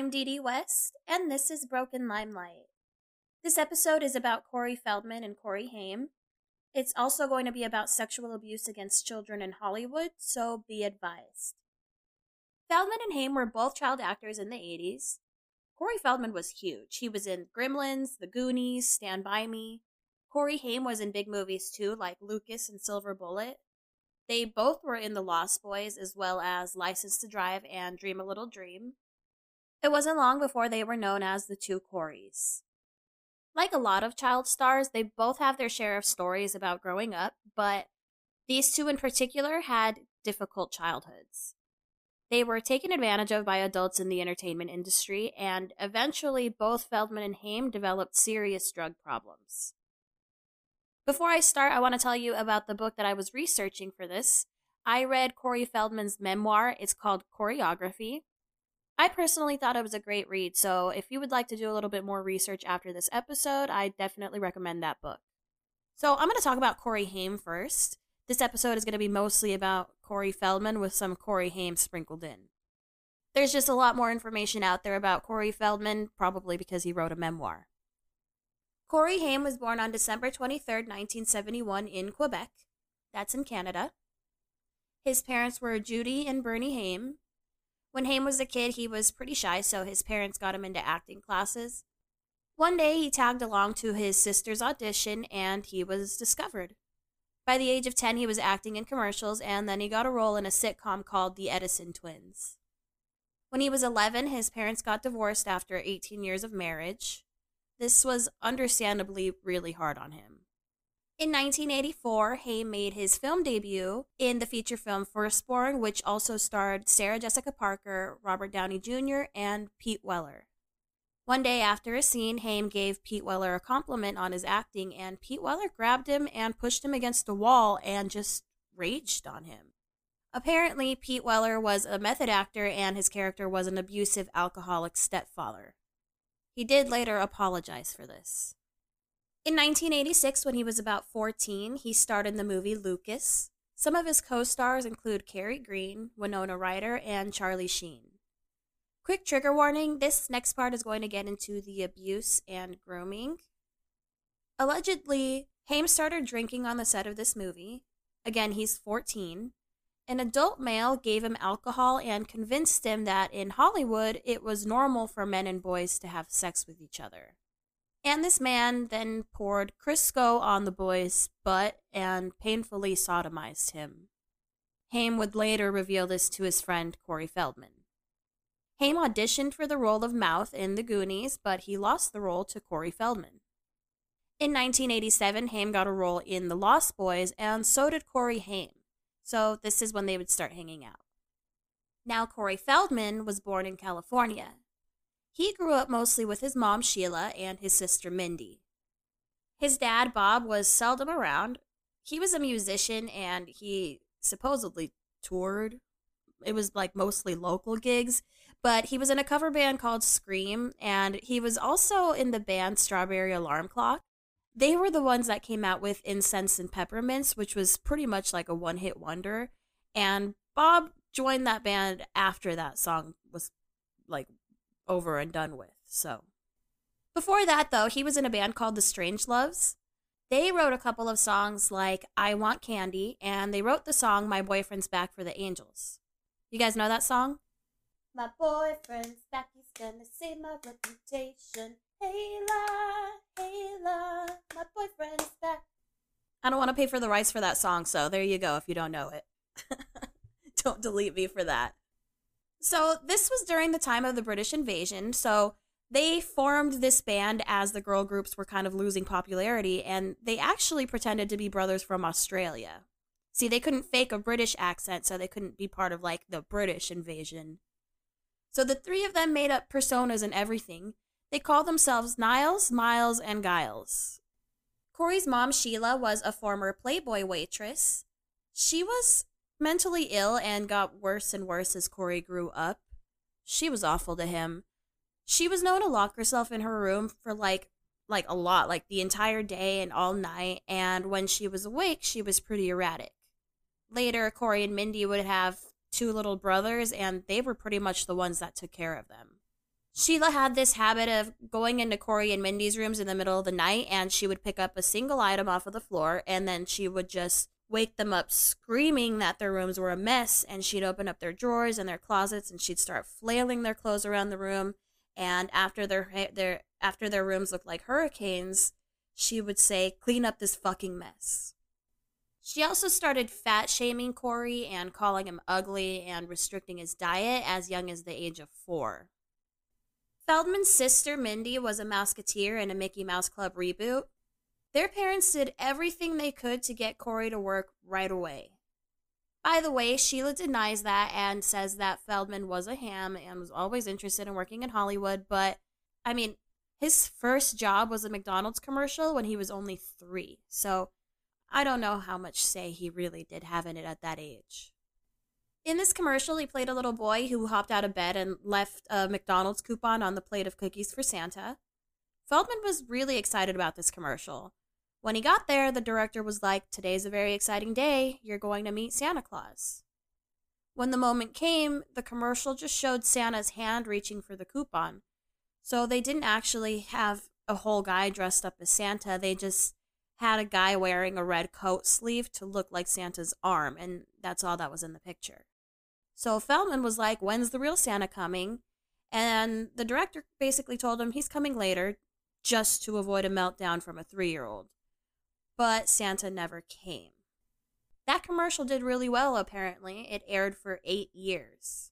I'm Dee Dee West, and this is Broken Limelight. This episode is about Corey Feldman and Corey Haim. It's also going to be about sexual abuse against children in Hollywood, so be advised. Feldman and Haim were both child actors in the 80s. Corey Feldman was huge. He was in Gremlins, The Goonies, Stand By Me. Corey Haim was in big movies too, like Lucas and Silver Bullet. They both were in The Lost Boys, as well as License to Drive and Dream a Little Dream. It wasn't long before they were known as the two Coreys. Like a lot of child stars, they both have their share of stories about growing up, but these two in particular had difficult childhoods. They were taken advantage of by adults in the entertainment industry, and eventually both Feldman and Haim developed serious drug problems. Before I start, I want to tell you about the book that I was researching for this. I read Corey Feldman's memoir. It's called Coreyography. I personally thought it was a great read, so if you would like to do a little bit more research after this episode, I definitely recommend that book. So I'm going to talk about Corey Haim first. This episode is going to be mostly about Corey Feldman with some Corey Haim sprinkled in. There's just a lot more information out there about Corey Feldman, probably because he wrote a memoir. Corey Haim was born on December 23, 1971, in Quebec. That's in Canada. His parents were Judy and Bernie Haim. When Haim was a kid, he was pretty shy, so his parents got him into acting classes. One day, he tagged along to his sister's audition and he was discovered. By the age of 10, he was acting in commercials, and then he got a role in a sitcom called The Edison Twins. When he was 11, his parents got divorced after 18 years of marriage. This was understandably really hard on him. In 1984, Haim made his film debut in the feature film Firstborn, which also starred Sarah Jessica Parker, Robert Downey Jr., and Pete Weller. One day after a scene, Haim gave Pete Weller a compliment on his acting, and Pete Weller grabbed him and pushed him against a wall and just raged on him. Apparently, Pete Weller was a method actor and his character was an abusive alcoholic stepfather. He did later apologize for this. In 1986, when he was about 14, he starred in the movie Lucas. Some of his co stars include Kerri Green, Winona Ryder, and Charlie Sheen. Quick trigger warning this next part is going to get into the abuse and grooming. Allegedly, Haim started drinking on the set of this movie. Again, he's 14. An adult male gave him alcohol and convinced him that in Hollywood it was normal for men and boys to have sex with each other. And this man then poured Crisco on the boy's butt and painfully sodomized him. Haim would later reveal this to his friend Corey Feldman. Haim auditioned for the role of Mouth in The Goonies, but he lost the role to Corey Feldman. In 1987, Haim got a role in The Lost Boys, and so did Corey Haim. So this is when they would start hanging out. Now, Corey Feldman was born in California. He grew up mostly with his mom, Sheila, and his sister, Mindy. His dad, Bob, was seldom around. He was a musician and he supposedly toured. It was like mostly local gigs but he was in a cover band called Scream, and he was also in the band Strawberry Alarm Clock. They were the ones that came out with Incense and Peppermints, which was pretty much like a one hit wonder. And Bob joined that band after that song was like over and done with. So before that, though, he was in a band called the Strangeloves. They wrote a couple of songs like I Want Candy, and they wrote the song My Boyfriend's Back for the Angels. You guys know that song? My boyfriend's back, he's gonna save my reputation. Hey la, hey la, my boyfriend's back. I don't want to pay for the rights for that song, so there you go if you don't know it. don't delete me for that. So, this was during the time of the British invasion, so they formed this band as the girl groups were kind of losing popularity, and they actually pretended to be brothers from Australia. See, they couldn't fake a British accent, so they couldn't be part of like the British invasion. So the three of them made up personas and everything. They called themselves Niles, Miles, and Giles. Corey's mom, Sheila, was a former Playboy waitress. She was mentally ill and got worse and worse as Corey grew up. She was awful to him. She was known to lock herself in her room for like like a lot, like the entire day and all night, and when she was awake, she was pretty erratic. Later, Corey and Mindy would have two little brothers, and they were pretty much the ones that took care of them. Sheila had this habit of going into Corey and Mindy's rooms in the middle of the night and she would pick up a single item off of the floor and then she would just wake them up screaming that their rooms were a mess and she'd open up their drawers and their closets and she'd start flailing their clothes around the room. And after their their after their rooms looked like hurricanes she would say clean up this fucking mess. She also started fat shaming Corey and calling him ugly and restricting his diet as young as the age of 4 Feldman's sister Mindy was a Mouseketeer in a Mickey Mouse Club reboot their parents did everything they could to get Corey to work right away. By the way, Sheila denies that and says that Feldman was a ham and was always interested in working in Hollywood, but I mean, his first job was a McDonald's commercial when he was only three, so I don't know how much say he really did have in it at that age. In this commercial, he played a little boy who hopped out of bed and left a McDonald's coupon on the plate of cookies for Santa. Feldman was really excited about this commercial. When he got there, the director was like, Today's a very exciting day. You're going to meet Santa Claus. When the moment came, the commercial just showed Santa's hand reaching for the coupon. So they didn't actually have a whole guy dressed up as Santa. They just had a guy wearing a red coat sleeve to look like Santa's arm, and that's all that was in the picture. So Feldman was like, When's the real Santa coming? And the director basically told him he's coming later just to avoid a meltdown from a three year old but Santa never came. That commercial did really well, apparently. It aired for eight years.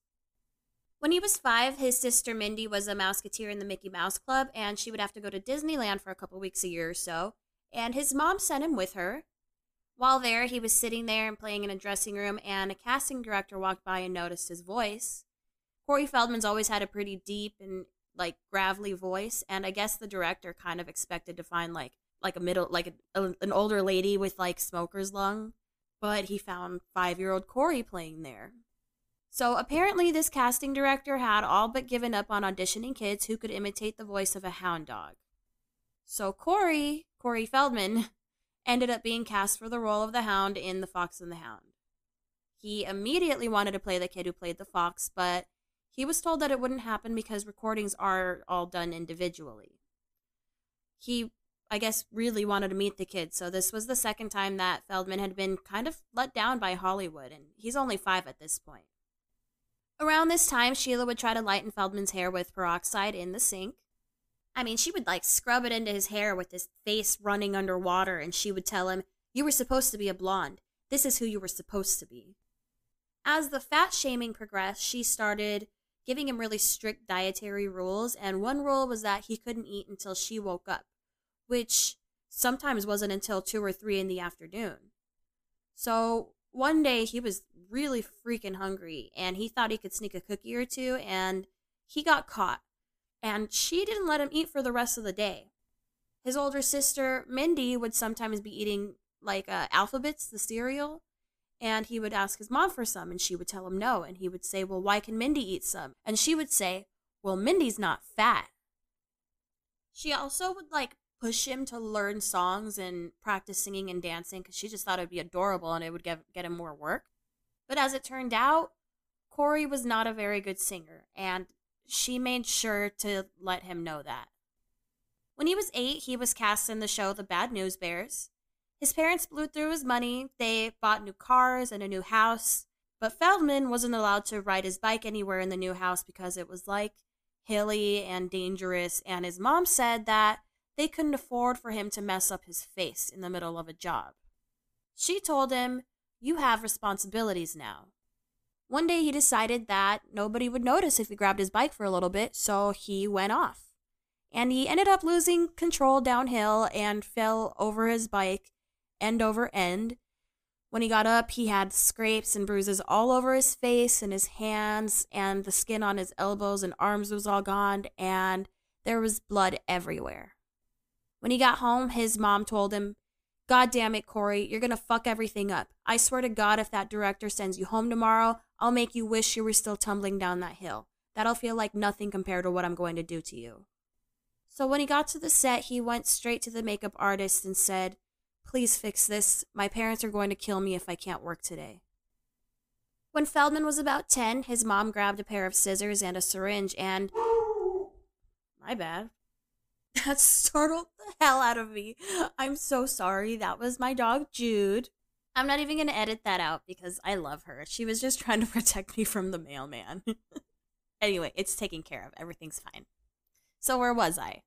When he was five, his sister Mindy was a Mouseketeer in the Mickey Mouse Club, and she would have to go to Disneyland for a couple weeks a year or so, and his mom sent him with her. While there, he was sitting there and playing in a dressing room, and a casting director walked by and noticed his voice. Corey Feldman's always had a pretty deep and like gravelly voice, and I guess the director kind of expected to find like like a middle like a, an older lady with like smoker's lung but he found five-year-old corey playing there. So apparently this casting director had all but given up on auditioning kids who could imitate the voice of a hound dog. So corey corey feldman ended up being cast for the role of the hound in the fox and the hound. He immediately wanted to play the kid who played the fox but he was told that it wouldn't happen because recordings are all done individually. He I guess, really wanted to meet the kids. So this was the second time that Feldman had been kind of let down by Hollywood, and he's only five at this point. Around this time, Sheila would try to lighten Feldman's hair with peroxide in the sink. I mean, she would like scrub it into his hair with his face running underwater, and she would tell him, You were supposed to be a blonde. This is who you were supposed to be. As the fat shaming progressed, she started giving him really strict dietary rules, and one rule was that he couldn't eat until she woke up which sometimes wasn't until two or three in the afternoon. So one day he was really freaking hungry and he thought he could sneak a cookie or two and he got caught. And she didn't let him eat for the rest of the day. His older sister, Mindy, would sometimes be eating like uh, Alpha-Bits, the cereal, and he would ask his mom for some and she would tell him no. And he would say, Well, why can Mindy eat some? And she would say, Well, Mindy's not fat. She also would like push him to learn songs and practice singing and dancing because she just thought it would be adorable and it would get, get him more work. But as it turned out, Corey was not a very good singer, and she made sure to let him know that. When he was eight, he was cast in the show The Bad News Bears. His parents blew through his money, they bought new cars and a new house, but Feldman wasn't allowed to ride his bike anywhere in the new house because it was like hilly and dangerous, and his mom said that they couldn't afford for him to mess up his face in the middle of a job. She told him, You have responsibilities now. One day he decided that nobody would notice if he grabbed his bike for a little bit, so he went off. And he ended up losing control downhill and fell over his bike end over end. When he got up, he had scrapes and bruises all over his face and his hands, and the skin on his elbows and arms was all gone, and there was blood everywhere. When he got home, his mom told him, God damn it, Corey, you're gonna fuck everything up. I swear to God, if that director sends you home tomorrow, I'll make you wish you were still tumbling down that hill. That'll feel like nothing compared to what I'm going to do to you. So when he got to the set, he went straight to the makeup artist and said, Please fix this. My parents are going to kill me if I can't work today. When Feldman was about 10, his mom grabbed a pair of scissors and a syringe and My bad. That startled the hell out of me. I'm so sorry. That was my dog, Jude. I'm not even going to edit that out because I love her. She was just trying to protect me from the mailman. anyway, it's taken care of. Everything's fine. So, where was I?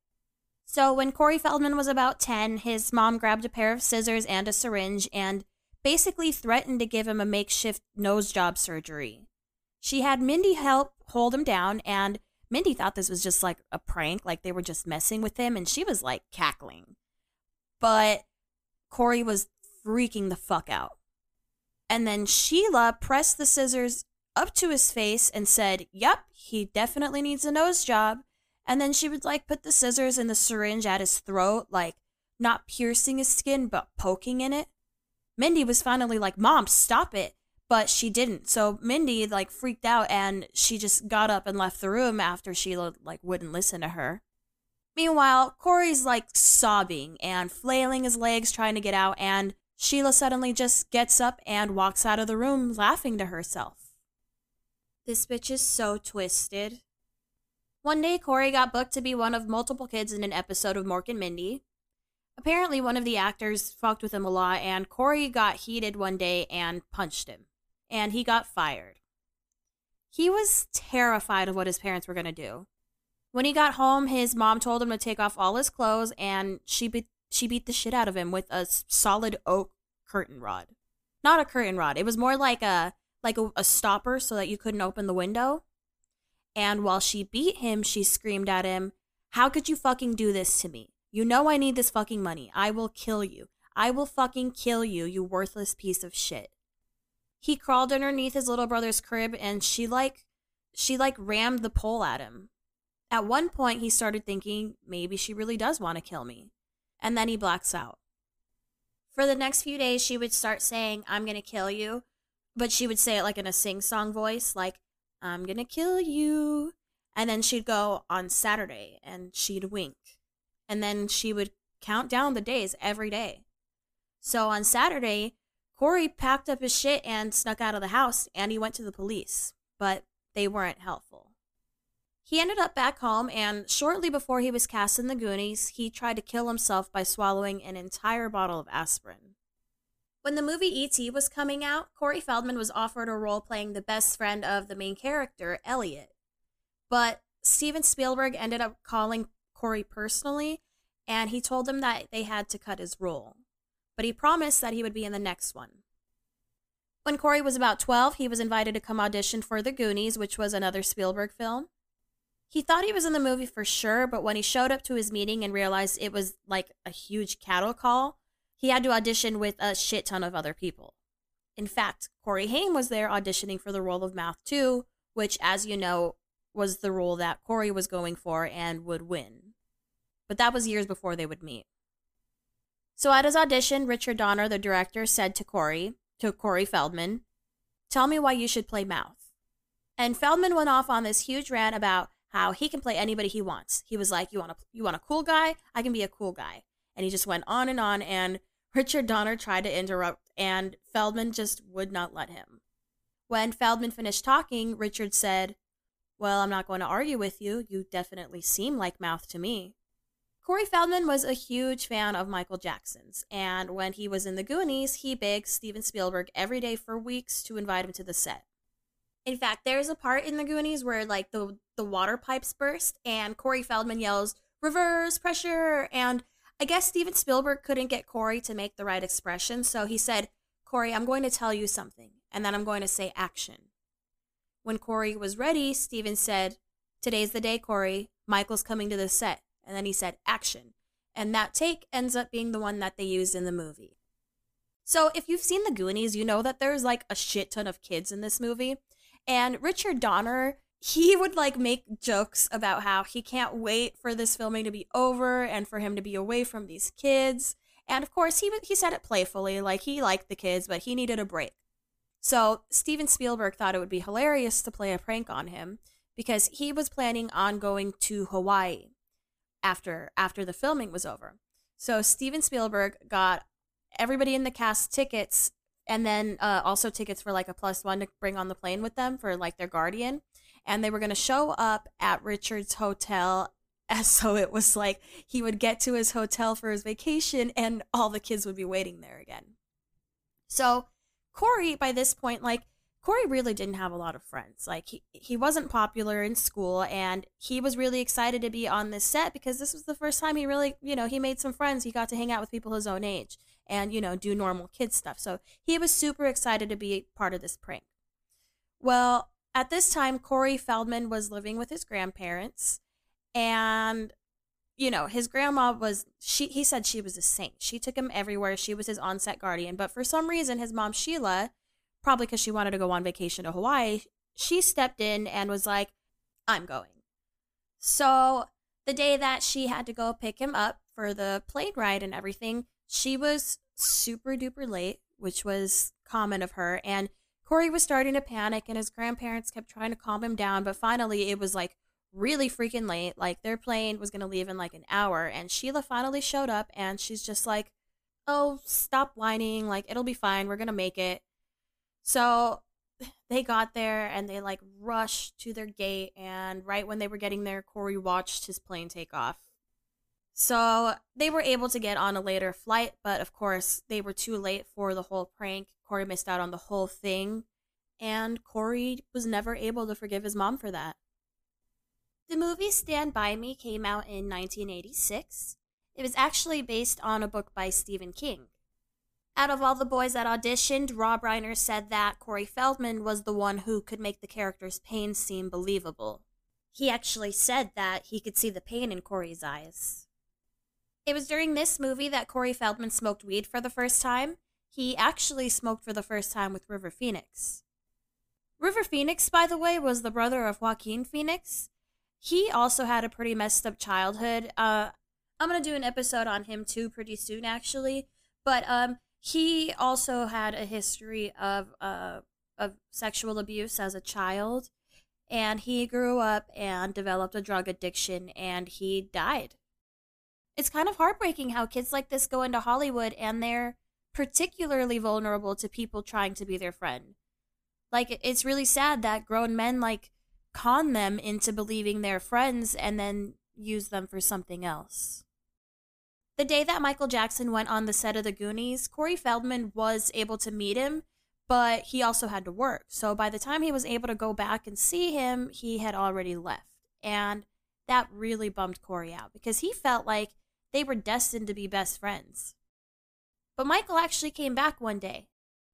So, when Corey Feldman was about 10, his mom grabbed a pair of scissors and a syringe and basically threatened to give him a makeshift nose job surgery. She had Mindy help hold him down, and Mindy thought this was just like a prank, like they were just messing with him, and she was like cackling. But Corey was freaking the fuck out. And then Sheila pressed the scissors up to his face and said, Yep, he definitely needs a nose job. And then she would like put the scissors and the syringe at his throat, like not piercing his skin, but poking in it. Mindy was finally like, Mom, stop it. But she didn't. So Mindy like freaked out and she just got up and left the room after Sheila like wouldn't listen to her. Meanwhile, Corey's like sobbing and flailing his legs trying to get out, and Sheila suddenly just gets up and walks out of the room laughing to herself. This bitch is so twisted. One day, Corey got booked to be one of multiple kids in an episode of Mork and Mindy. Apparently, one of the actors fucked with him a lot, and Corey got heated one day and punched him, and he got fired. He was terrified of what his parents were going to do. When he got home, his mom told him to take off all his clothes, and she beat, she beat the shit out of him with a solid oak curtain rod. Not a curtain rod. It was more like a like a, a stopper so that you couldn't open the window. And while she beat him, she screamed at him, How could you fucking do this to me? You know I need this fucking money. I will kill you. I will fucking kill you, you worthless piece of shit. He crawled underneath his little brother's crib and she like she like rammed the pole at him. At one point he started thinking maybe she really does want to kill me. And then he blacks out. For the next few days she would start saying I'm going to kill you, but she would say it like in a sing-song voice like I'm going to kill you. And then she'd go on Saturday and she'd wink and then she would count down the days every day. So on Saturday, Corey packed up his shit and snuck out of the house and he went to the police, but they weren't helpful. He ended up back home, and shortly before he was cast in the Goonies, he tried to kill himself by swallowing an entire bottle of aspirin. When the movie E.T. was coming out, Corey Feldman was offered a role playing the best friend of the main character, Elliot. But Steven Spielberg ended up calling Corey personally, and he told them that they had to cut his role. But he promised that he would be in the next one. When Corey was about 12, he was invited to come audition for The Goonies, which was another Spielberg film. He thought he was in the movie for sure, but when he showed up to his meeting and realized it was like a huge cattle call, he had to audition with a shit ton of other people. In fact, Corey Haim was there auditioning for the role of Mouth 2, which, as you know, was the role that Corey was going for and would win but that was years before they would meet. So at his audition, Richard Donner, the director, said to Corey, to Corey Feldman, Tell me why you should play Mouth. And Feldman went off on this huge rant about how he can play anybody he wants. He was like, "You want a you want a cool guy? I can be a cool guy." And he just went on and on and Richard Donner tried to interrupt and Feldman just would not let him. When Feldman finished talking, Richard said, "Well, I'm not going to argue with you. You definitely seem like Mouth to me." Corey Feldman was a huge fan of Michael Jackson's, and when he was in the Goonies, he begged Steven Spielberg every day for weeks to invite him to the set. In fact, there's a part in the Goonies where like the the water pipes burst, and Corey Feldman yells "reverse pressure," and I guess Steven Spielberg couldn't get Corey to make the right expression, so he said, "Corey, I'm going to tell you something, and then I'm going to say action." When Corey was ready, Steven said, "Today's the day, Corey. Michael's coming to the set." And then he said action. And that take ends up being the one that they used in the movie. So if you've seen the Goonies, you know that there's like a shit ton of kids in this movie. And Richard Donner, he would like make jokes about how he can't wait for this filming to be over and for him to be away from these kids. And of course, he he said it playfully, like he liked the kids, but he needed a break. So Steven Spielberg thought it would be hilarious to play a prank on him because he was planning on going to Hawaii after after the filming was over. So Steven Spielberg got everybody in the cast tickets and then uh, also tickets for like a plus one to bring on the plane with them for like their guardian. And they were going to show up at Richard's hotel so it was like he would get to his hotel for his vacation and all the kids would be waiting there again. So Corey, by this point, like, Corey really didn't have a lot of friends. Like he he wasn't popular in school and he was really excited to be on this set because this was the first time he really, you know, he made some friends. He got to hang out with people his own age and, you know, do normal kid stuff. So he was super excited to be part of this prank. Well, at this time, Corey Feldman was living with his grandparents and you know, his grandma was she he said she was a saint. She took him everywhere. She was his on-set guardian, but for some reason his mom Sheila probably because she wanted to go on vacation to Hawaii, she stepped in and was like, I'm going. So the day that she had to go pick him up for the plane ride and everything, she was super duper late, which was common of her. And Corey was starting to panic, and his grandparents kept trying to calm him down. But finally, it was like really freaking late. Like their plane was going to leave in like an hour. And Sheila finally showed up, and she's just like, Oh, stop whining. Like, it'll be fine. We're going to make it. So they got there and they like rushed to their gate. And right when they were getting there, Corey watched his plane take off. So they were able to get on a later flight, but of course, they were too late for the whole prank. Corey missed out on the whole thing. And Corey was never able to forgive his mom for that. The movie Stand By Me came out in 1986. It was actually based on a book by Stephen King. Out of all the boys that auditioned, Rob Reiner said that Corey Feldman was the one who could make the character's pain seem believable. He actually said that he could see the pain in Corey's eyes. It was during this movie that Corey Feldman smoked weed for the first time. He actually smoked for the first time with River Phoenix. River Phoenix, by the way, was the brother of Joaquin Phoenix. He also had a pretty messed up childhood. Uh, I'm gonna do an episode on him too pretty soon, actually. But um, he also had a history of uh, of sexual abuse as a child, and he grew up and developed a drug addiction, and he died. It's kind of heartbreaking how kids like this go into Hollywood and they're particularly vulnerable to people trying to be their friend. Like it's really sad that grown men like con them into believing they're friends and then use them for something else. The day that Michael Jackson went on the set of The Goonies, Corey Feldman was able to meet him, but he also had to work. So by the time he was able to go back and see him, he had already left. And that really bummed Corey out because he felt like they were destined to be best friends. But Michael actually came back one day,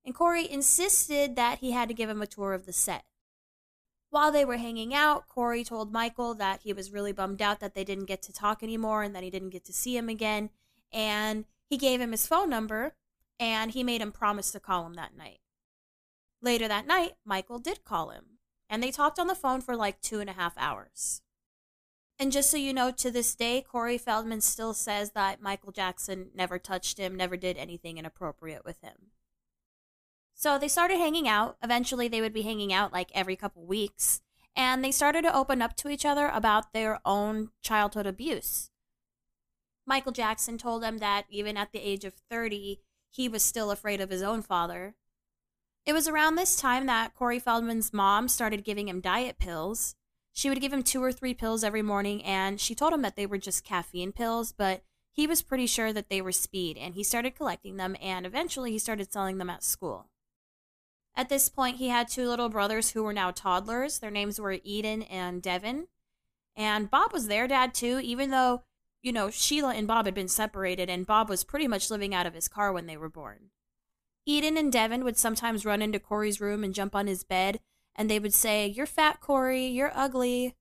and Corey insisted that he had to give him a tour of the set. While they were hanging out, Corey told Michael that he was really bummed out that they didn't get to talk anymore and that he didn't get to see him again. And he gave him his phone number and he made him promise to call him that night. Later that night, Michael did call him and they talked on the phone for like two and a half hours. And just so you know, to this day, Corey Feldman still says that Michael Jackson never touched him, never did anything inappropriate with him. So they started hanging out. Eventually, they would be hanging out like every couple weeks. And they started to open up to each other about their own childhood abuse. Michael Jackson told them that even at the age of 30, he was still afraid of his own father. It was around this time that Corey Feldman's mom started giving him diet pills. She would give him two or three pills every morning, and she told him that they were just caffeine pills, but he was pretty sure that they were speed, and he started collecting them, and eventually he started selling them at school. At this point, he had two little brothers who were now toddlers. Their names were Eden and Devin. And Bob was their dad too, even though, you know, Sheila and Bob had been separated and Bob was pretty much living out of his car when they were born. Eden and Devin would sometimes run into Corey's room and jump on his bed, and they would say, You're fat, Corey, you're ugly.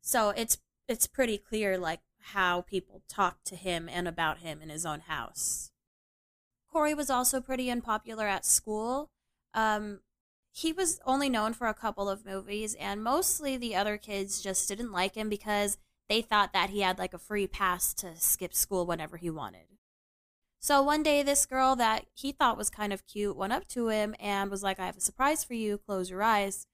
So it's it's pretty clear like how people talk to him and about him in his own house. Corey was also pretty unpopular at school. Um, he was only known for a couple of movies, and mostly the other kids just didn't like him because they thought that he had like a free pass to skip school whenever he wanted. So one day, this girl that he thought was kind of cute went up to him and was like, I have a surprise for you, close your eyes.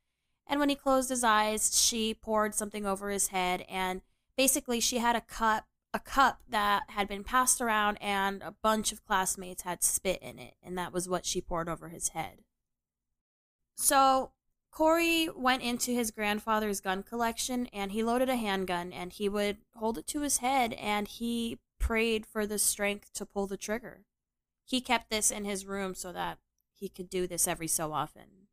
And when he closed his eyes, she poured something over his head, and basically, she had a cup a cup that had been passed around and a bunch of classmates had spit in it and that was what she poured over his head so Corey went into his grandfather's gun collection and he loaded a handgun and he would hold it to his head and he prayed for the strength to pull the trigger. He kept this in his room so that he could do this every so often.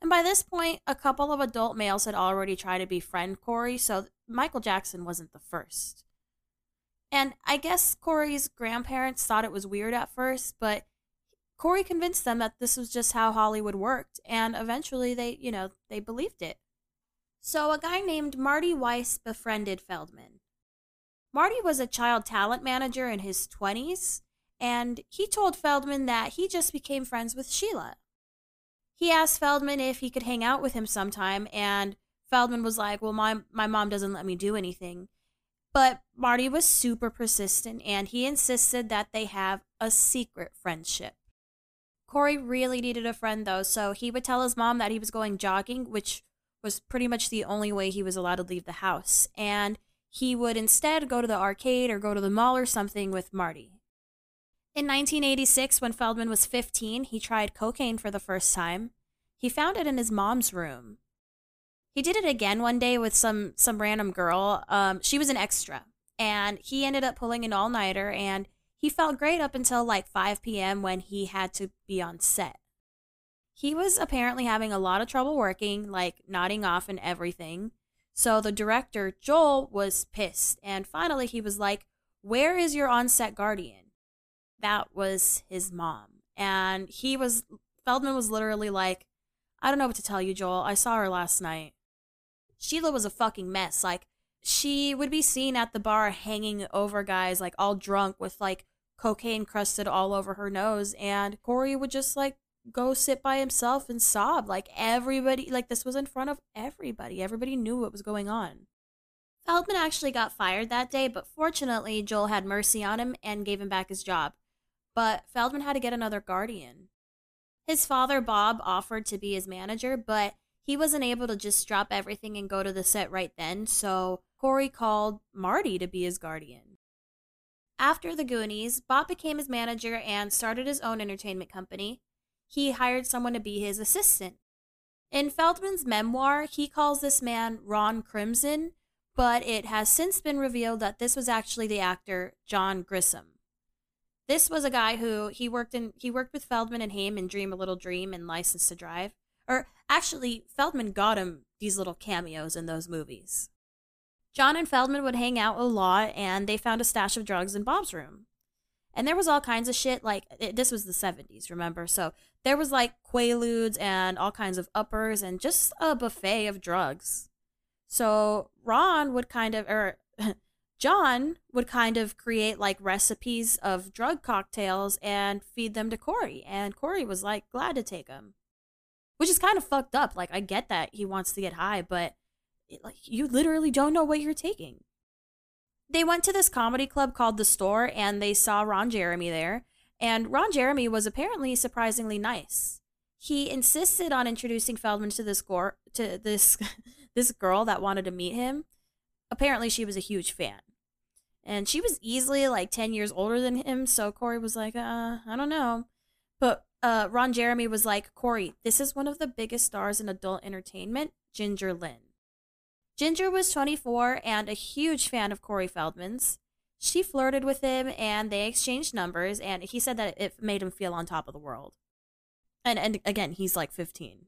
And by this point, a couple of adult males had already tried to befriend Corey, so Michael Jackson wasn't the first. And I guess Corey's grandparents thought it was weird at first, but Corey convinced them that this was just how Hollywood worked, and eventually they, you know, they believed it. So a guy named Marty Weiss befriended Feldman. Marty was a child talent manager in his 20s, and he told Feldman that he just became friends with Sheila. He asked Feldman if he could hang out with him sometime, and Feldman was like, Well, my, my mom doesn't let me do anything. But Marty was super persistent, and he insisted that they have a secret friendship. Corey really needed a friend though, so he would tell his mom that he was going jogging, which was pretty much the only way he was allowed to leave the house. And he would instead go to the arcade or go to the mall or something with Marty. In 1986, when Feldman was 15, he tried cocaine for the first time. He found it in his mom's room. He did it again one day with some some random girl. Um, she was an extra, and he ended up pulling an all nighter, and he felt great up until like 5 p.m. when he had to be on set. He was apparently having a lot of trouble working, like nodding off and everything. So the director, Joel, was pissed. And finally, he was like, Where is your on set guardian? That was his mom. And he was, Feldman was literally like, I don't know what to tell you, Joel. I saw her last night. Sheila was a fucking mess. Like, she would be seen at the bar hanging over guys, like all drunk with like cocaine crusted all over her nose. And Corey would just like go sit by himself and sob. Like everybody, like this was in front of everybody. Everybody knew what was going on. Feldman actually got fired that day, but fortunately, Joel had mercy on him and gave him back his job. But Feldman had to get another guardian. His father, Bob, offered to be his manager, but he wasn't able to just drop everything and go to the set right then, so Corey called Marty to be his guardian. After the Goonies, Bob became his manager and started his own entertainment company. He hired someone to be his assistant. In Feldman's memoir, he calls this man Ron Crimson, but it has since been revealed that this was actually the actor Jon Grissom. This was a guy who he worked in he worked with Feldman and Haim in Dream a Little Dream and License to Drive. Or actually, Feldman got him these little cameos in those movies. Jon and Feldman would hang out a lot, and they found a stash of drugs in Bob's room. And there was all kinds of shit. Like, it, this was the 70s, remember? So there was like Quaaludes and all kinds of uppers and just a buffet of drugs. So Ron would kind of, or Jon would kind of create like recipes of drug cocktails and feed them to Corey. And Corey was like glad to take them which is kind of fucked up. Like I get that he wants to get high, but like you literally don't know what you're taking. They went to this comedy club called The Store and they saw Ron Jeremy there, and Ron Jeremy was apparently surprisingly nice. He insisted on introducing Feldman to this to this this girl that wanted to meet him. Apparently she was a huge fan. And she was easily like 10 years older than him, so Corey was like, uh, I don't know. But uh, Ron Jeremy was like, Corey, this is one of the biggest stars in adult entertainment, Ginger Lynn. Ginger was 24 and a huge fan of Corey Feldman's. She flirted with him and they exchanged numbers, and he said that it made him feel on top of the world. And, and again, he's like 15.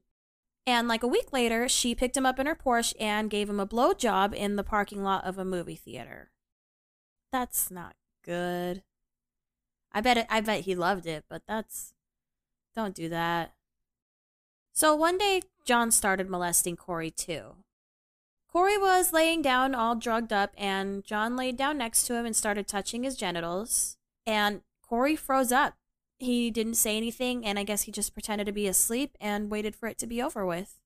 And like a week later, she picked him up in her Porsche and gave him a blowjob in the parking lot of a movie theater. That's not good. I bet it, I bet he loved it, but that's don't do that. So one day, Jon started molesting Corey too. Corey was laying down all drugged up, and Jon laid down next to him and started touching his genitals. And Corey froze up. He didn't say anything, and I guess he just pretended to be asleep and waited for it to be over with.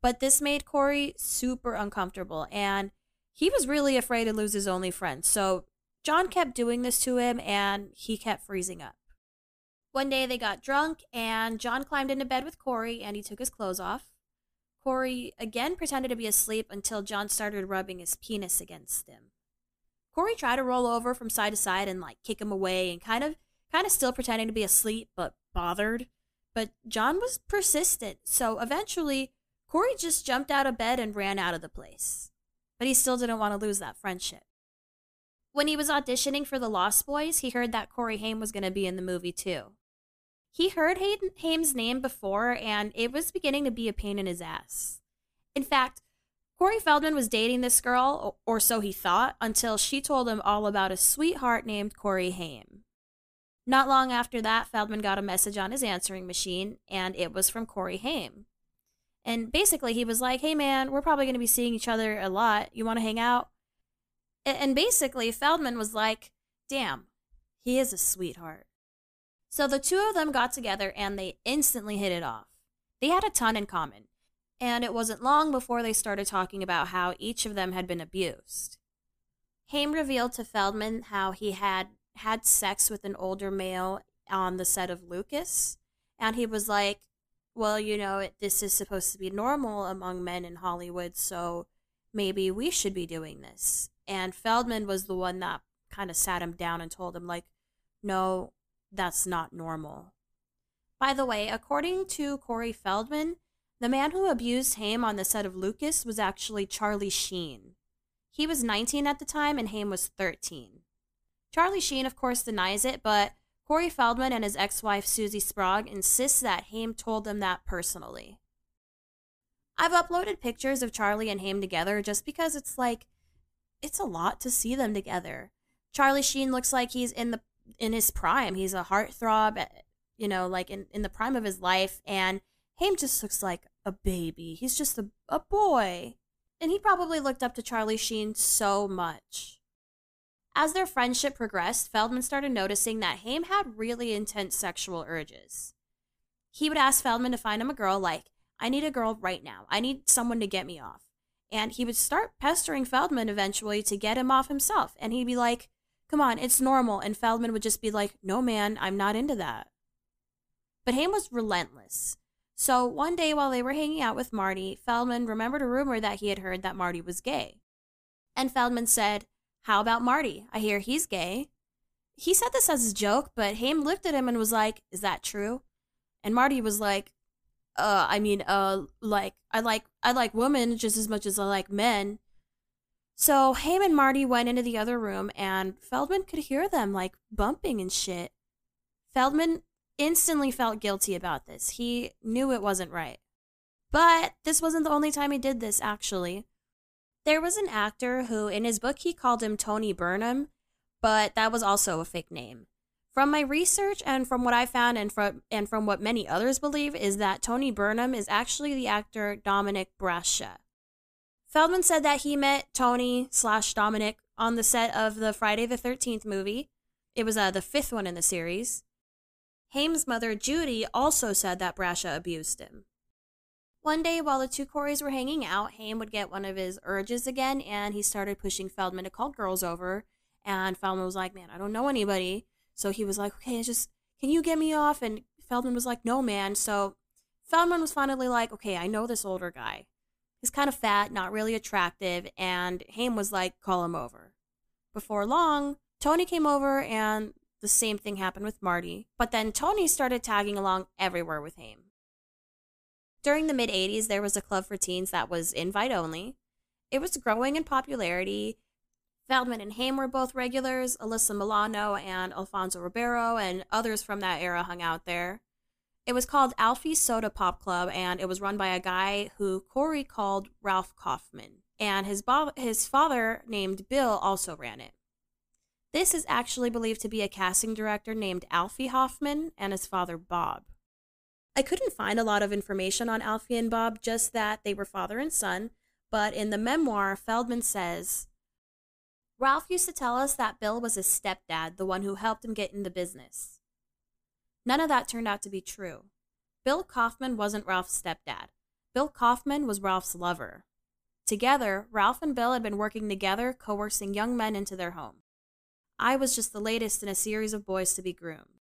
But this made Corey super uncomfortable, and he was really afraid to lose his only friend. So Jon kept doing this to him, and he kept freezing up. One day they got drunk, and Jon climbed into bed with Corey and he took his clothes off. Corey again pretended to be asleep until Jon started rubbing his penis against him. Corey tried to roll over from side to side and like kick him away and kind of kind of still pretending to be asleep but bothered. but Jon was persistent, so eventually Corey just jumped out of bed and ran out of the place. But he still didn't want to lose that friendship. When he was auditioning for The Lost Boys, he heard that Corey Haim was going to be in the movie too. He heard Haim's name before, and it was beginning to be a pain in his ass. In fact, Corey Feldman was dating this girl, or so he thought, until she told him all about a sweetheart named Corey Haim. Not long after that, Feldman got a message on his answering machine, and it was from Corey Haim. And basically, he was like, Hey man, we're probably going to be seeing each other a lot. You want to hang out? And basically, Feldman was like, Damn, he is a sweetheart. So the two of them got together and they instantly hit it off. They had a ton in common and it wasn't long before they started talking about how each of them had been abused. Haim revealed to Feldman how he had had sex with an older male on the set of Lucas, and he was like, Well, you know, this is supposed to be normal among men in Hollywood, so maybe we should be doing this. And Feldman was the one that kind of sat him down and told him, like, no, that's not normal. By the way, according to Corey Feldman, the man who abused Haim on the set of Lucas was actually Charlie Sheen. He was 19 at the time and Haim was 13. Charlie Sheen, of course, denies it, but Corey Feldman and his ex wife Susie Sprague insist that Haim told them that personally. I've uploaded pictures of Charlie and Haim together just because it's like, it's a lot to see them together. Charlie Sheen looks like he's in the in his prime. He's a heartthrob, eh, you know, like in, in the prime of his life. And Haim just looks like a baby. He's just a, a boy. And he probably looked up to Charlie Sheen so much. As their friendship progressed, Feldman started noticing that Haim had really intense sexual urges. He would ask Feldman to find him a girl, like, I need a girl right now. I need someone to get me off. And he would start pestering Feldman eventually to get him off himself. And he'd be like, Come on, it's normal. And Feldman would just be like, No, man, I'm not into that. But Haim was relentless. So one day while they were hanging out with Marty, Feldman remembered a rumor that he had heard that Marty was gay. And Feldman said, How about Marty? I hear he's gay. He said this as a joke, but Haim looked at him and was like, Is that true? And Marty was like, uh, I mean, uh, like, I like, I like women just as much as I like men. So Haim and Marty went into the other room and Feldman could hear them like bumping and shit. Feldman instantly felt guilty about this. He knew it wasn't right. But this wasn't the only time he did this, actually. There was an actor who, in his book, he called him Tony Burnham, but that was also a fake name. From my research and from what I found and from and from what many others believe is that Tony Burnham is actually the actor Dominick Brascia. Feldman said that he met Tony slash Dominick on the set of the Friday the Thirteenth movie. It was uh, the fifth one in the series. Haim's mother, Judy, also said that Brascia abused him. One day, while the two Coreys were hanging out, Haim would get one of his urges again, and he started pushing Feldman to call girls over. And Feldman was like, Man, I don't know anybody. So he was like, Okay, just, can you get me off? And Feldman was like, No, man. So Feldman was finally like, Okay, I know this older guy. He's kind of fat, not really attractive. And Haim was like, Call him over. Before long, Tony came over and the same thing happened with Marty, but then Tony started tagging along everywhere with Haim. During the mid 80s, there was a club for teens that was invite only. It was growing in popularity. Feldman and Haim were both regulars. Alyssa Milano and Alfonso Ribeiro and others from that era hung out there. It was called Alphy's Soda Pop Club, and it was run by a guy who Corey called Ralph Kaufman. And his, bo- his father, named Bill, also ran it. This is actually believed to be a casting director named Alphy Hoffman and his father Bob. I couldn't find a lot of information on Alfie and Bob, just that they were father and son, but in the memoir, Feldman says Ralph used to tell us that Bill was his stepdad, the one who helped him get in the business. None of that turned out to be true. Bill Kaufman wasn't Ralph's stepdad. Bill Kaufman was Ralph's lover. Together, Ralph and Bill had been working together, coercing young men into their home. I was just the latest in a series of boys to be groomed.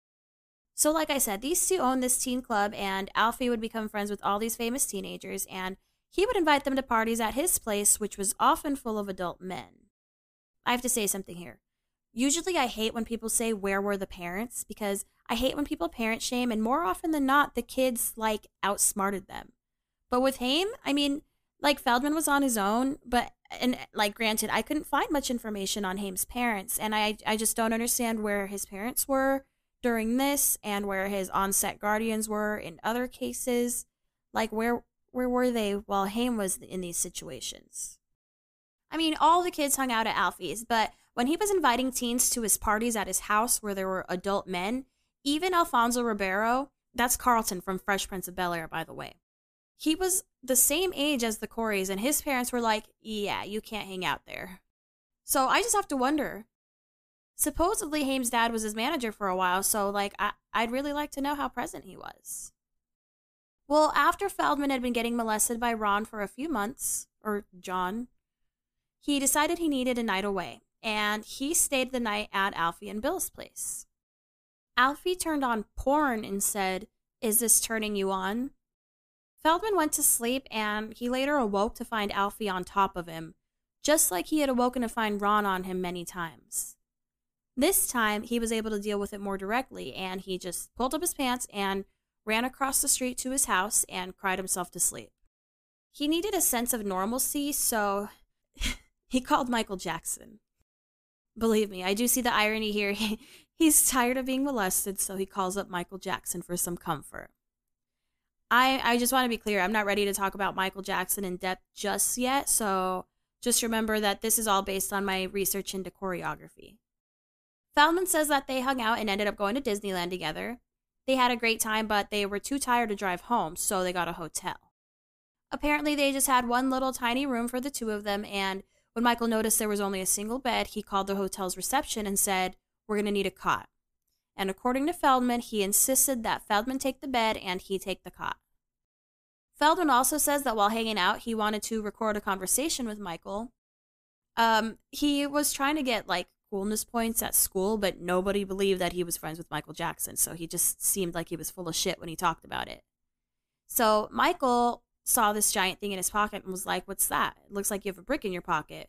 So, like I said, these two owned this teen club, and Alphy would become friends with all these famous teenagers, and he would invite them to parties at his place, which was often full of adult men. I have to say something here. Usually, I hate when people say, Where were the parents? because I hate when people parent shame, and more often than not, the kids like outsmarted them. But with Haim, I mean, like Feldman was on his own, but and like granted, I couldn't find much information on Haim's parents, and I I just don't understand where his parents were during this and where his on-set guardians were in other cases. Like where where were they while Haim was in these situations? I mean, all the kids hung out at Alphy's, but when he was inviting teens to his parties at his house where there were adult men, even Alfonso Ribeiro, that's Carlton from Fresh Prince of Bel Air, by the way, he was the same age as the Coreys, and his parents were like, yeah, you can't hang out there. So I just have to wonder. Supposedly, Haim's dad was his manager for a while, so like I, I'd really like to know how present he was. Well, after Feldman had been getting molested by Ron for a few months, or Jon, he decided he needed a night away, and he stayed the night at Alphy and Bill's place. Alphy turned on porn and said, Is this turning you on? Feldman went to sleep and he later awoke to find Alphy on top of him, just like he had awoken to find Ron on him many times. This time, he was able to deal with it more directly, and he just pulled up his pants and ran across the street to his house and cried himself to sleep. He needed a sense of normalcy, so he called Michael Jackson. Believe me, I do see the irony here. He's tired of being molested, so he calls up Michael Jackson for some comfort. I, I just want to be clear. I'm not ready to talk about Michael Jackson in depth just yet. So just remember that this is all based on my research into Coreyography. Feldman says that they hung out and ended up going to Disneyland together. They had a great time, but they were too tired to drive home, so they got a hotel. Apparently, they just had one little tiny room for the two of them, and when Michael noticed there was only a single bed, he called the hotel's reception and said, We're going to need a cot. And according to Feldman, he insisted that Feldman take the bed and he take the cot. Feldman also says that while hanging out, he wanted to record a conversation with Michael. Um, he was trying to get like coolness points at school, but nobody believed that he was friends with Michael Jackson, so he just seemed like he was full of shit when he talked about it. So Michael saw this giant thing in his pocket and was like, What's that? It looks like you have a brick in your pocket.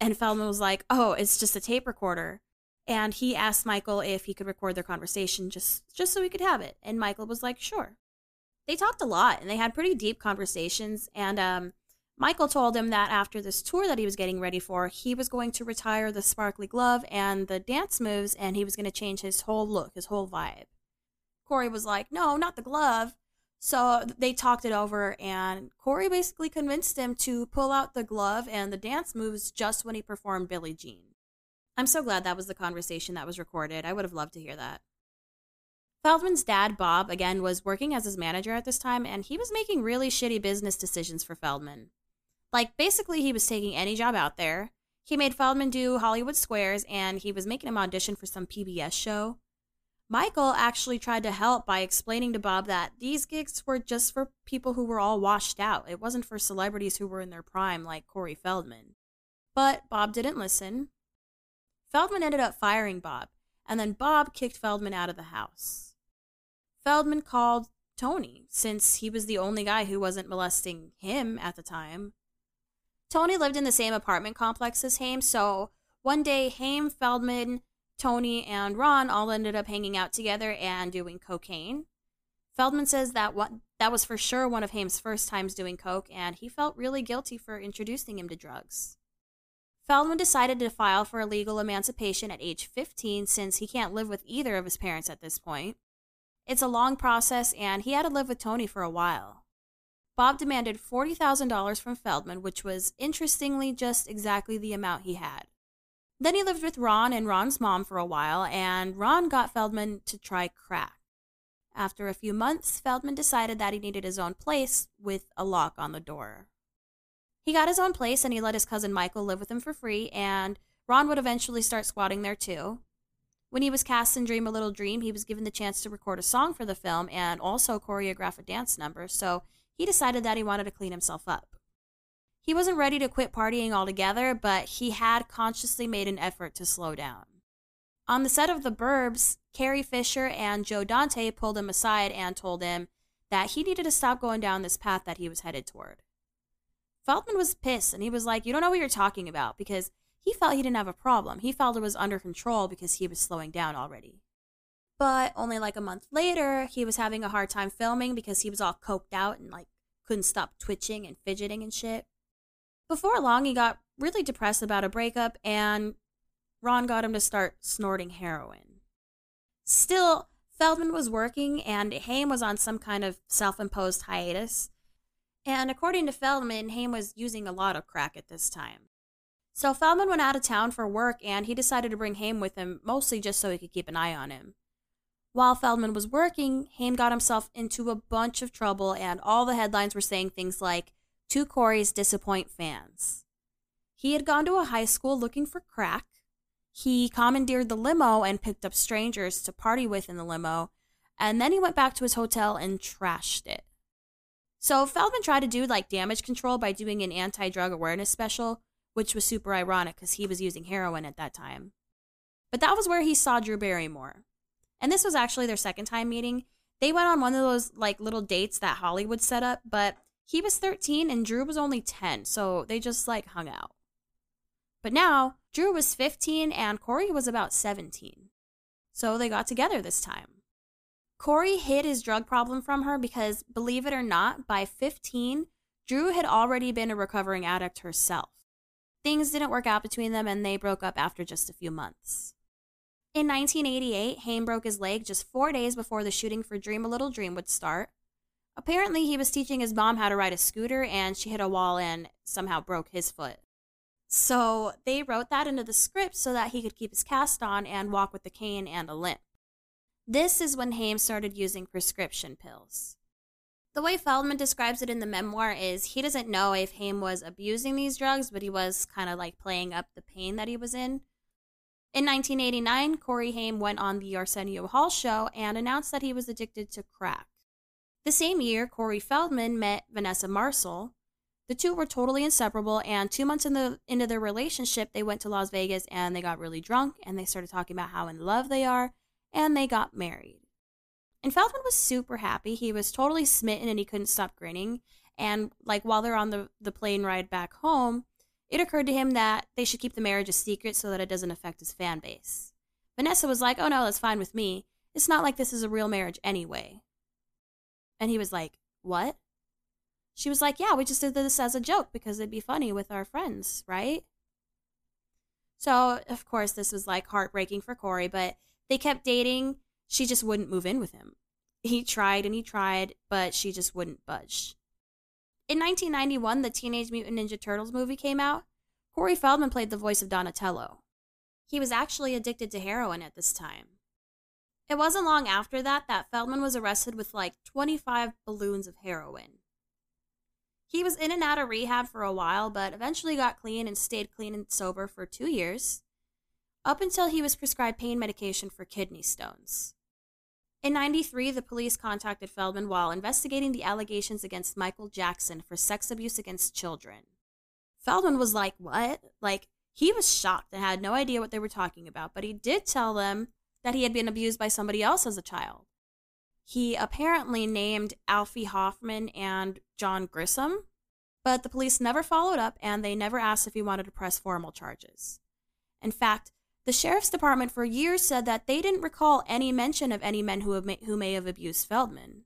And Feldman was like, Oh, it's just a tape recorder. And he asked Michael if he could record their conversation just just so he could have it. And Michael was like, Sure they talked a lot and they had pretty deep conversations. And um, Michael told him that after this tour that he was getting ready for, he was going to retire the sparkly glove and the dance moves, and he was going to change his whole look, his whole vibe. Corey was like, No, not the glove. So they talked it over, and Corey basically convinced him to pull out the glove and the dance moves just when he performed Billie Jean. I'm so glad that was the conversation that was recorded. I would have loved to hear that. Feldman's dad, Bob, again, was working as his manager at this time, and he was making really shitty business decisions for Feldman. Like, basically, he was taking any job out there. He made Feldman do Hollywood Squares, and he was making him audition for some PBS show. Michael actually tried to help by explaining to Bob that these gigs were just for people who were all washed out. It wasn't for celebrities who were in their prime, like Corey Feldman. But Bob didn't listen. Feldman ended up firing Bob, and then Bob kicked Feldman out of the house. Feldman called Tony, since he was the only guy who wasn't molesting him at the time. Tony lived in the same apartment complex as Haim, so one day Haim, Feldman, Tony, and Ron all ended up hanging out together and doing cocaine. Feldman says that that was for sure one of Haim's first times doing coke, and he felt really guilty for introducing him to drugs. Feldman decided to file for legal emancipation at age 15 since he can't live with either of his parents at this point. It's a long process, and he had to live with Tony for a while. Bob demanded $40,000 from Feldman, which was interestingly just exactly the amount he had. Then he lived with Ron and Ron's mom for a while, and Ron got Feldman to try crack. After a few months, Feldman decided that he needed his own place with a lock on the door. He got his own place and he let his cousin Michael live with him for free, and Ron would eventually start squatting there too. When he was cast in Dream a Little Dream, he was given the chance to record a song for the film and also choreograph a dance number, so he decided that he wanted to clean himself up. He wasn't ready to quit partying altogether, but he had consciously made an effort to slow down. On the set of The Burbs, Carrie Fisher and Joe Dante pulled him aside and told him that he needed to stop going down this path that he was headed toward. Feldman was pissed and he was like, You don't know what you're talking about because he felt he didn't have a problem. He felt it was under control because he was slowing down already. But only like a month later, he was having a hard time filming because he was all coked out and like couldn't stop twitching and fidgeting and shit. Before long, he got really depressed about a breakup and Ron got him to start snorting heroin. Still, Feldman was working and Haim was on some kind of self imposed hiatus. And according to Feldman, Haim was using a lot of crack at this time. So Feldman went out of town for work and he decided to bring Haim with him, mostly just so he could keep an eye on him. While Feldman was working, Haim got himself into a bunch of trouble, and all the headlines were saying things like, Two Corys disappoint fans. He had gone to a high school looking for crack. He commandeered the limo and picked up strangers to party with in the limo, and then he went back to his hotel and trashed it. So Feldman tried to do like damage control by doing an anti drug awareness special, which was super ironic because he was using heroin at that time. But that was where he saw Drew Barrymore and this was actually their second time meeting. They went on one of those like little dates that Hollywood set up, but he was 13 and Drew was only 10, so they just like hung out. But now, Drew was 15 and Corey was about 17. So they got together this time. Corey hid his drug problem from her because, believe it or not, by 15, Drew had already been a recovering addict herself. Things didn't work out between them and they broke up after just a few months. In 1988, Haim broke his leg just four days before the shooting for Dream a Little Dream would start. Apparently, he was teaching his mom how to ride a scooter and she hit a wall and somehow broke his foot. So they wrote that into the script so that he could keep his cast on and walk with a cane and a limp. This is when Haim started using prescription pills. The way Feldman describes it in the memoir is he doesn't know if Haim was abusing these drugs, but he was kind of like playing up the pain that he was in. In 1989, Corey Haim went on the Arsenio Hall show and announced that he was addicted to crack. The same year, Corey Feldman met Vanessa Marcil. The two were totally inseparable, and two months in the, into their relationship, they went to Las Vegas and they got really drunk and they started talking about how in love they are, and they got married. And Feldman was super happy. He was totally smitten and he couldn't stop grinning. And like while they're on the, the plane ride back home, it occurred to him that they should keep the marriage a secret so that it doesn't affect his fan base. Vanessa was like, oh no, that's fine with me. It's not like this is a real marriage anyway. And he was like, what? She was like, yeah, we just did this as a joke because it'd be funny with our friends, right? So, of course, this was like heartbreaking for Corey, but they kept dating. She just wouldn't move in with him. He tried and he tried, but she just wouldn't budge. In 1991, the Teenage Mutant Ninja Turtles movie came out. Corey Feldman played the voice of Donatello. He was actually addicted to heroin at this time. It wasn't long after that that Feldman was arrested with like 25 balloons of heroin. He was in and out of rehab for a while, but eventually got clean and stayed clean and sober for two years, up until he was prescribed pain medication for kidney stones. In 93, the police contacted Feldman while investigating the allegations against Michael Jackson for sex abuse against children. Feldman was like, What? Like, he was shocked and had no idea what they were talking about, but he did tell them that he had been abused by somebody else as a child. He apparently named Alphy Hoffman and Jon Grissom, but the police never followed up and they never asked if he wanted to press formal charges. In fact, the sheriff's department for years said that they didn't recall any mention of any men who, may, who may have abused Feldman.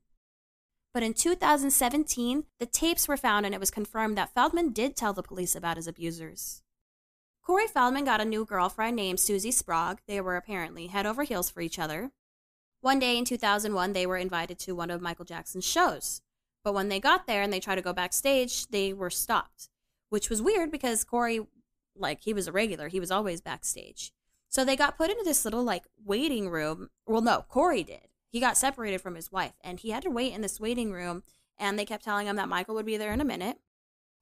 But in 2017, the tapes were found and it was confirmed that Feldman did tell the police about his abusers. Corey Feldman got a new girlfriend named Susie Sprague. They were apparently head over heels for each other. One day in 2001, they were invited to one of Michael Jackson's shows. But when they got there and they tried to go backstage, they were stopped, which was weird because Corey, like, he was a regular, he was always backstage. So they got put into this little like waiting room. Well, no, Corey did. He got separated from his wife and he had to wait in this waiting room. And they kept telling him that Michael would be there in a minute.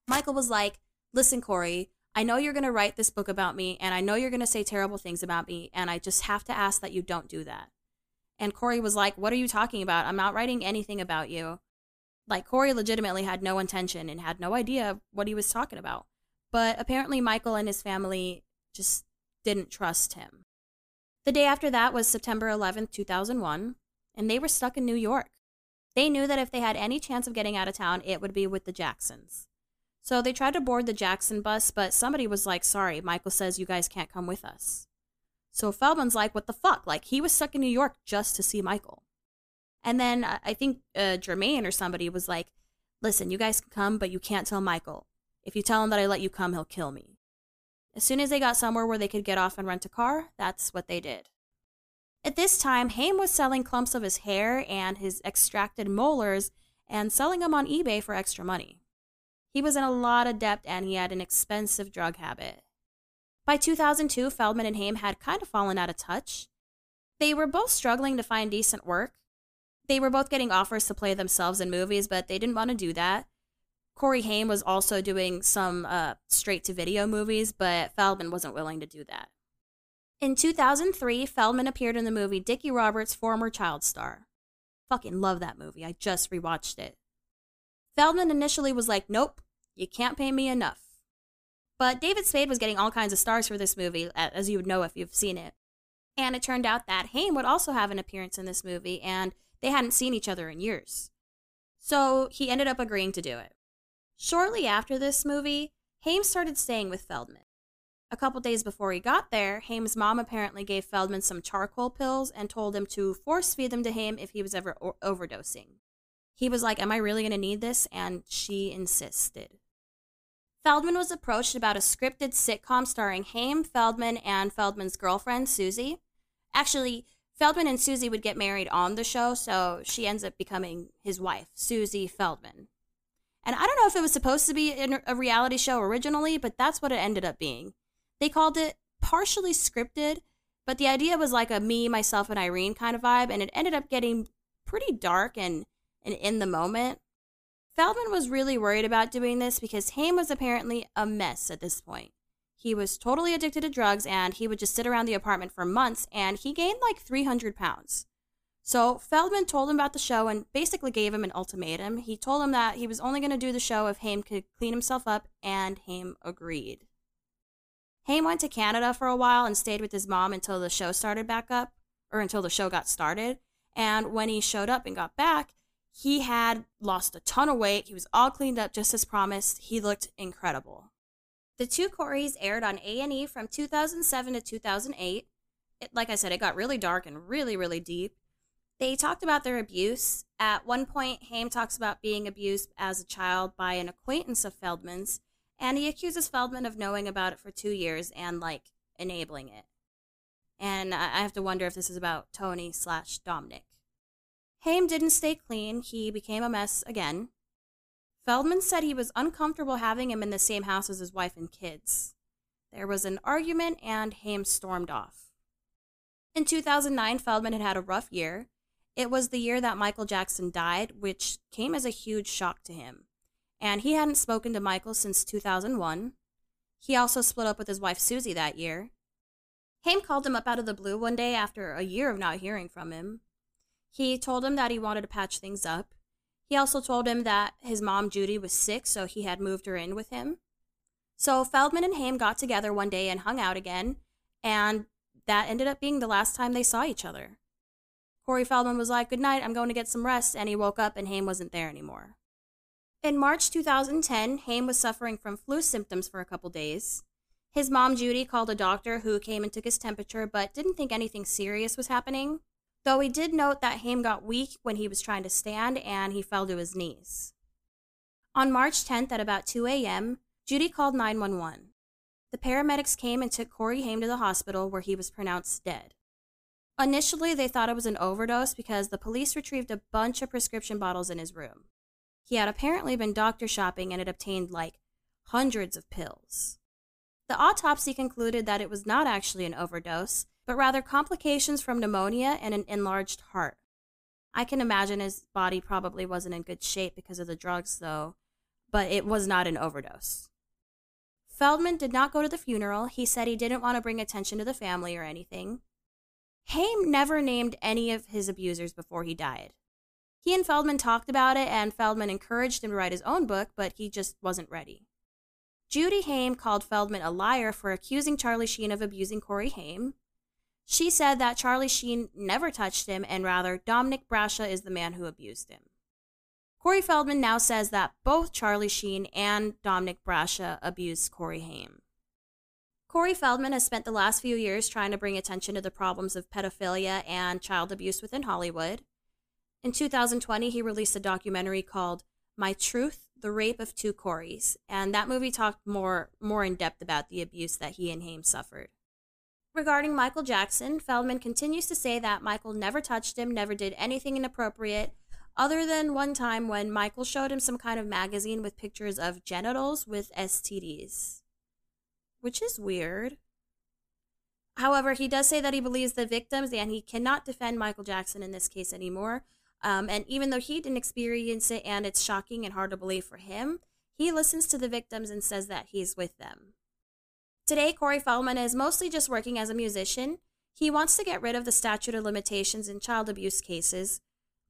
Michael was like, Listen, Corey, I know you're going to write this book about me and I know you're going to say terrible things about me. And I just have to ask that you don't do that. And Corey was like, What are you talking about? I'm not writing anything about you. Like, Corey legitimately had no intention and had no idea what he was talking about. But apparently, Michael and his family just didn't trust him. The day after that was September 11th, 2001, and they were stuck in New York. They knew that if they had any chance of getting out of town, it would be with the Jacksons. So they tried to board the Jackson bus, but somebody was like, sorry, Michael says you guys can't come with us. So Feldman's like, what the fuck? Like, he was stuck in New York just to see Michael. And then uh, I think uh, Jermaine or somebody was like, listen, you guys can come, but you can't tell Michael. If you tell him that I let you come, he'll kill me. As soon as they got somewhere where they could get off and rent a car, that's what they did. At this time, Haim was selling clumps of his hair and his extracted molars and selling them on eBay for extra money. He was in a lot of debt and he had an expensive drug habit. By 2002, Feldman and Haim had kind of fallen out of touch. They were both struggling to find decent work. They were both getting offers to play themselves in movies, but they didn't want to do that. Corey Haim was also doing some uh, straight to video movies, but Feldman wasn't willing to do that. In 2003, Feldman appeared in the movie Dickie Roberts' former child star. Fucking love that movie. I just rewatched it. Feldman initially was like, nope, you can't pay me enough. But David Spade was getting all kinds of stars for this movie, as you would know if you've seen it. And it turned out that Haim would also have an appearance in this movie, and they hadn't seen each other in years. So he ended up agreeing to do it. Shortly after this movie, Haim started staying with Feldman. A couple days before he got there, Haim's mom apparently gave Feldman some charcoal pills and told him to force feed them to him if he was ever o- overdosing. He was like, Am I really going to need this? And she insisted. Feldman was approached about a scripted sitcom starring Haim, Feldman, and Feldman's girlfriend, Susie. Actually, Feldman and Susie would get married on the show, so she ends up becoming his wife, Susie Feldman. And I don't know if it was supposed to be a reality show originally, but that's what it ended up being. They called it partially scripted, but the idea was like a me, myself, and Irene kind of vibe, and it ended up getting pretty dark and, and in the moment. Feldman was really worried about doing this because Haim was apparently a mess at this point. He was totally addicted to drugs and he would just sit around the apartment for months and he gained like 300 pounds. So Feldman told him about the show and basically gave him an ultimatum. He told him that he was only going to do the show if Haim could clean himself up, and Haim agreed. Haim went to Canada for a while and stayed with his mom until the show started back up, or until the show got started. And when he showed up and got back, he had lost a ton of weight. He was all cleaned up just as promised. He looked incredible. The two Coreys aired on A&E from 2007 to 2008. It, like I said, it got really dark and really, really deep. They talked about their abuse. At one point, Haim talks about being abused as a child by an acquaintance of Feldman's, and he accuses Feldman of knowing about it for two years and like enabling it. And I have to wonder if this is about Tony slash Dominick. Haim didn't stay clean, he became a mess again. Feldman said he was uncomfortable having him in the same house as his wife and kids. There was an argument, and Haim stormed off. In 2009, Feldman had had a rough year. It was the year that Michael Jackson died, which came as a huge shock to him and he hadn't spoken to Michael since 2001. He also split up with his wife Susie that year. Haim called him up out of the blue one day after a year of not hearing from him. He told him that he wanted to patch things up. He also told him that his mom Judy was sick, so he had moved her in with him. So Feldman and Haim got together one day and hung out again, and that ended up being the last time they saw each other. Corey Feldman was like, Good night, I'm going to get some rest, and he woke up and Haim wasn't there anymore. In March 2010, Haim was suffering from flu symptoms for a couple days. His mom, Judy, called a doctor who came and took his temperature but didn't think anything serious was happening, though he did note that Haim got weak when he was trying to stand and he fell to his knees. On March 10th at about 2 a.m., Judy called 911. The paramedics came and took Corey Haim to the hospital where he was pronounced dead. Initially, they thought it was an overdose because the police retrieved a bunch of prescription bottles in his room. He had apparently been doctor shopping and had obtained like hundreds of pills. The autopsy concluded that it was not actually an overdose, but rather complications from pneumonia and an enlarged heart. I can imagine his body probably wasn't in good shape because of the drugs, though, but it was not an overdose. Feldman did not go to the funeral. He said he didn't want to bring attention to the family or anything. Haim never named any of his abusers before he died. He and Feldman talked about it, and Feldman encouraged him to write his own book, but he just wasn't ready. Judy Haim called Feldman a liar for accusing Charlie Sheen of abusing Corey Haim. She said that Charlie Sheen never touched him, and rather, Dominick Brascia is the man who abused him. Corey Feldman now says that both Charlie Sheen and Dominick Brascia abused Corey Haim. Corey Feldman has spent the last few years trying to bring attention to the problems of pedophilia and child abuse within Hollywood. In 2020, he released a documentary called My Truth The Rape of Two Coreys, and that movie talked more, more in depth about the abuse that he and Haim suffered. Regarding Michael Jackson, Feldman continues to say that Michael never touched him, never did anything inappropriate, other than one time when Michael showed him some kind of magazine with pictures of genitals with STDs. Which is weird. However, he does say that he believes the victims and he cannot defend Michael Jackson in this case anymore um, and even though he didn't experience it and it's shocking and hard to believe for him, he listens to the victims and says that he's with them. Today, Corey Feldman is mostly just working as a musician. He wants to get rid of the statute of limitations in child abuse cases.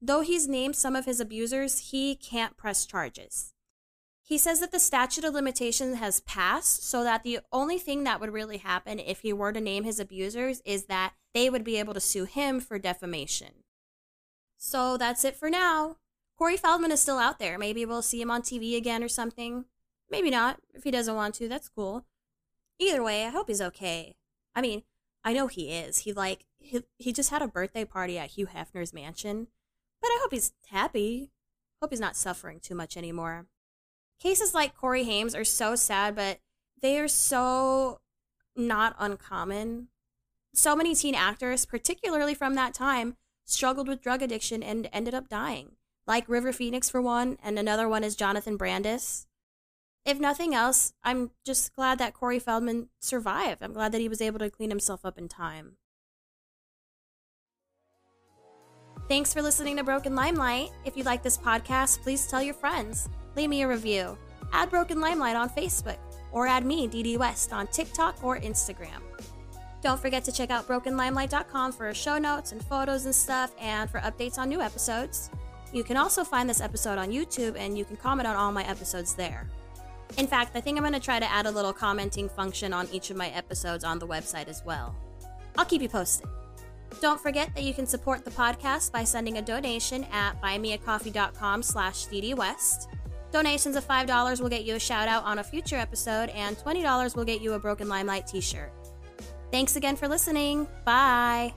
Though he's named some of his abusers, he can't press charges. He says that the statute of limitations has passed, so that the only thing that would really happen if he were to name his abusers is that they would be able to sue him for defamation. So that's it for now. Corey Feldman is still out there. Maybe we'll see him on TV again or something. Maybe not. If he doesn't want to, that's cool. Either way, I hope he's okay. I mean, I know he is. He like he, he just had a birthday party at Hugh Hefner's mansion. But I hope he's happy. Hope he's not suffering too much anymore. Cases like Corey Haim's are so sad, but they are so not uncommon. So many teen actors, particularly from that time, struggled with drug addiction and ended up dying, like River Phoenix for one, and another one is Jonathan Brandis. If nothing else, I'm just glad that Corey Feldman survived. I'm glad that he was able to clean himself up in time. Thanks for listening to Broken Limelight. If you like this podcast, please tell your friends. Leave me a review. Add Broken Limelight on Facebook, or add me, DD West, on TikTok or Instagram. Don't forget to check out brokenlimelight.com for show notes and photos and stuff and for updates on new episodes. You can also find this episode on YouTube and you can comment on all my episodes there. In fact, I think I'm going to try to add a little commenting function on each of my episodes on the website as well. I'll keep you posted. Don't forget that you can support the podcast by sending a donation at buymeacoffee.com slash ddwest. Donations of $5 will get you a shout out on a future episode, and $20 will get you a Broken Limelight t shirt. Thanks again for listening. Bye.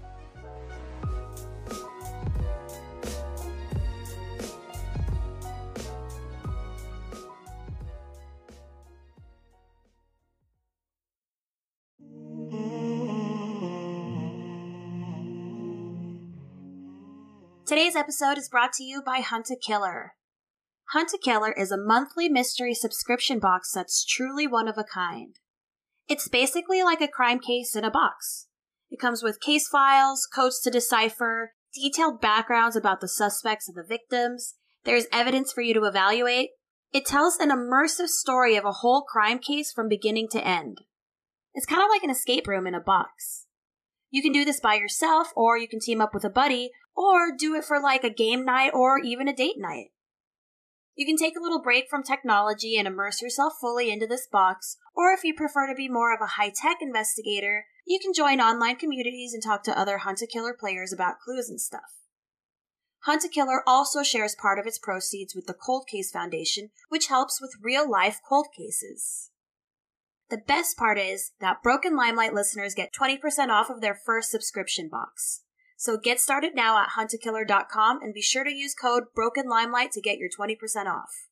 Today's episode is brought to you by Hunt a Killer. Hunt a Killer is a monthly mystery subscription box that's truly one of a kind. It's basically like a crime case in a box. It comes with case files, codes to decipher, detailed backgrounds about the suspects and the victims. There's evidence for you to evaluate. It tells an immersive story of a whole crime case from beginning to end. It's kind of like an escape room in a box. You can do this by yourself, or you can team up with a buddy, or do it for like a game night or even a date night. You can take a little break from technology and immerse yourself fully into this box, or if you prefer to be more of a high tech investigator, you can join online communities and talk to other Hunt a Killer players about clues and stuff. Hunt a Killer also shares part of its proceeds with the Cold Case Foundation, which helps with real life cold cases. The best part is that Broken Limelight listeners get 20% off of their first subscription box. So get started now at huntakiller.com and be sure to use code Broken Limelight to get your 20% off.